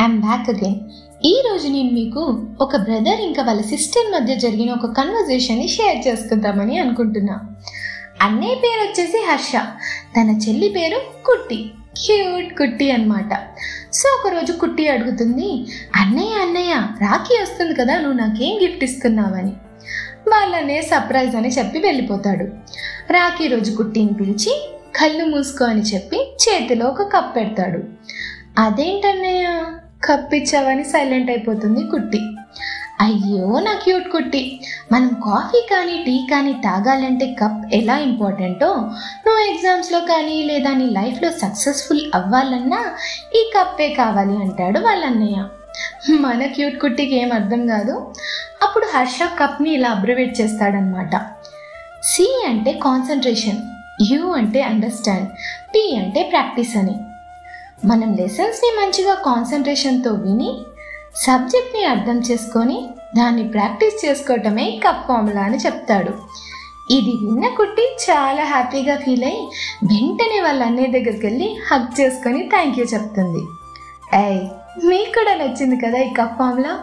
I'm back again ఈ రోజు నేను మీకు ఒక బ్రదర్ ఇంకా వాళ్ళ సిస్టర్ మధ్య జరిగిన ఒక కన్వర్జేషన్ని షేర్ చేసుకుందామని అనుకుంటున్నా. అన్నయ్య పేరు వచ్చేసి హర్ష. తన చెల్లి పేరు కుట్టి. క్యూట్ కుట్టి అన్నమాట. సో ఒకరోజు కుట్టి అడుగుతుంది అన్నయ్య అన్నయ్య రాఖీ వస్తుంది కదా నువ్వు నాకేం గిఫ్ట్ ఇస్తున్నావని? వాళ్ళనే సర్ప్రైజ్ అని చెప్పి వెళ్ళిపోతాడు. రాఖీ రోజు కుట్టిని పిలిచి కళ్ళు మూసుకో అని చెప్పి చేతిలో ఒక కప్ పెడతాడు. అదేంటన్నయ్య? కప్పిచ్చావని సైలెంట్ అయిపోతుంది కుట్టి. అయ్యో నా క్యూట్ కుట్టి. మనం కాఫీ కానీ టీ కానీ తాగాలంటే కప్ ఎలా ఇంపార్టెంటో? నువ్వు ఎగ్జామ్స్లో కానీ లేదా నీ లైఫ్లో సక్సెస్ఫుల్ అవ్వాలన్నా ఈ కప్పే కావాలి అంటాడు వాళ్ళ అన్నయ్య మన క్యూట్ కుట్టికి ఏం అర్థం కాదు? అప్పుడు హర్ష కప్ని ఇలా అబ్రివేట్ చేస్తాడనమాట సి అంటే కాన్సన్ట్రేషన్ యు అంటే అండర్స్టాండ్ టీ అంటే ప్రాక్టీస్ అని. మనం లెసన్స్ని మంచిగా కాన్సన్ట్రేషన్తో విని సబ్జెక్ట్ని అర్థం చేసుకొని దాన్ని ప్రాక్టీస్ చేసుకోవటమే కప్ ఫార్ములా అని చెప్తాడు. ఇది విన్న కుట్టి చాలా హ్యాపీగా ఫీల్ అయ్యి వెంటనే వాళ్ళ అన్నయ్య దగ్గరికి వెళ్ళి హగ్ చేసుకొని థ్యాంక్ యూ చెప్తుంది. ఏయ్ మీకు కూడా నచ్చింది కదా ఈ కప్ ఫార్ములా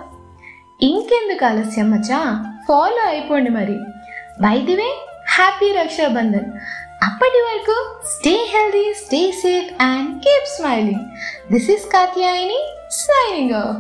ఇంకెందుకు ఆలస్యం మచ్చా? ఫాలో అయిపోండి మరి. వైదివే హ్యాపీ రక్షాబంధన్ అప్పటి వరకు stay healthy stay safe and keep smiling this is Katyayani signing off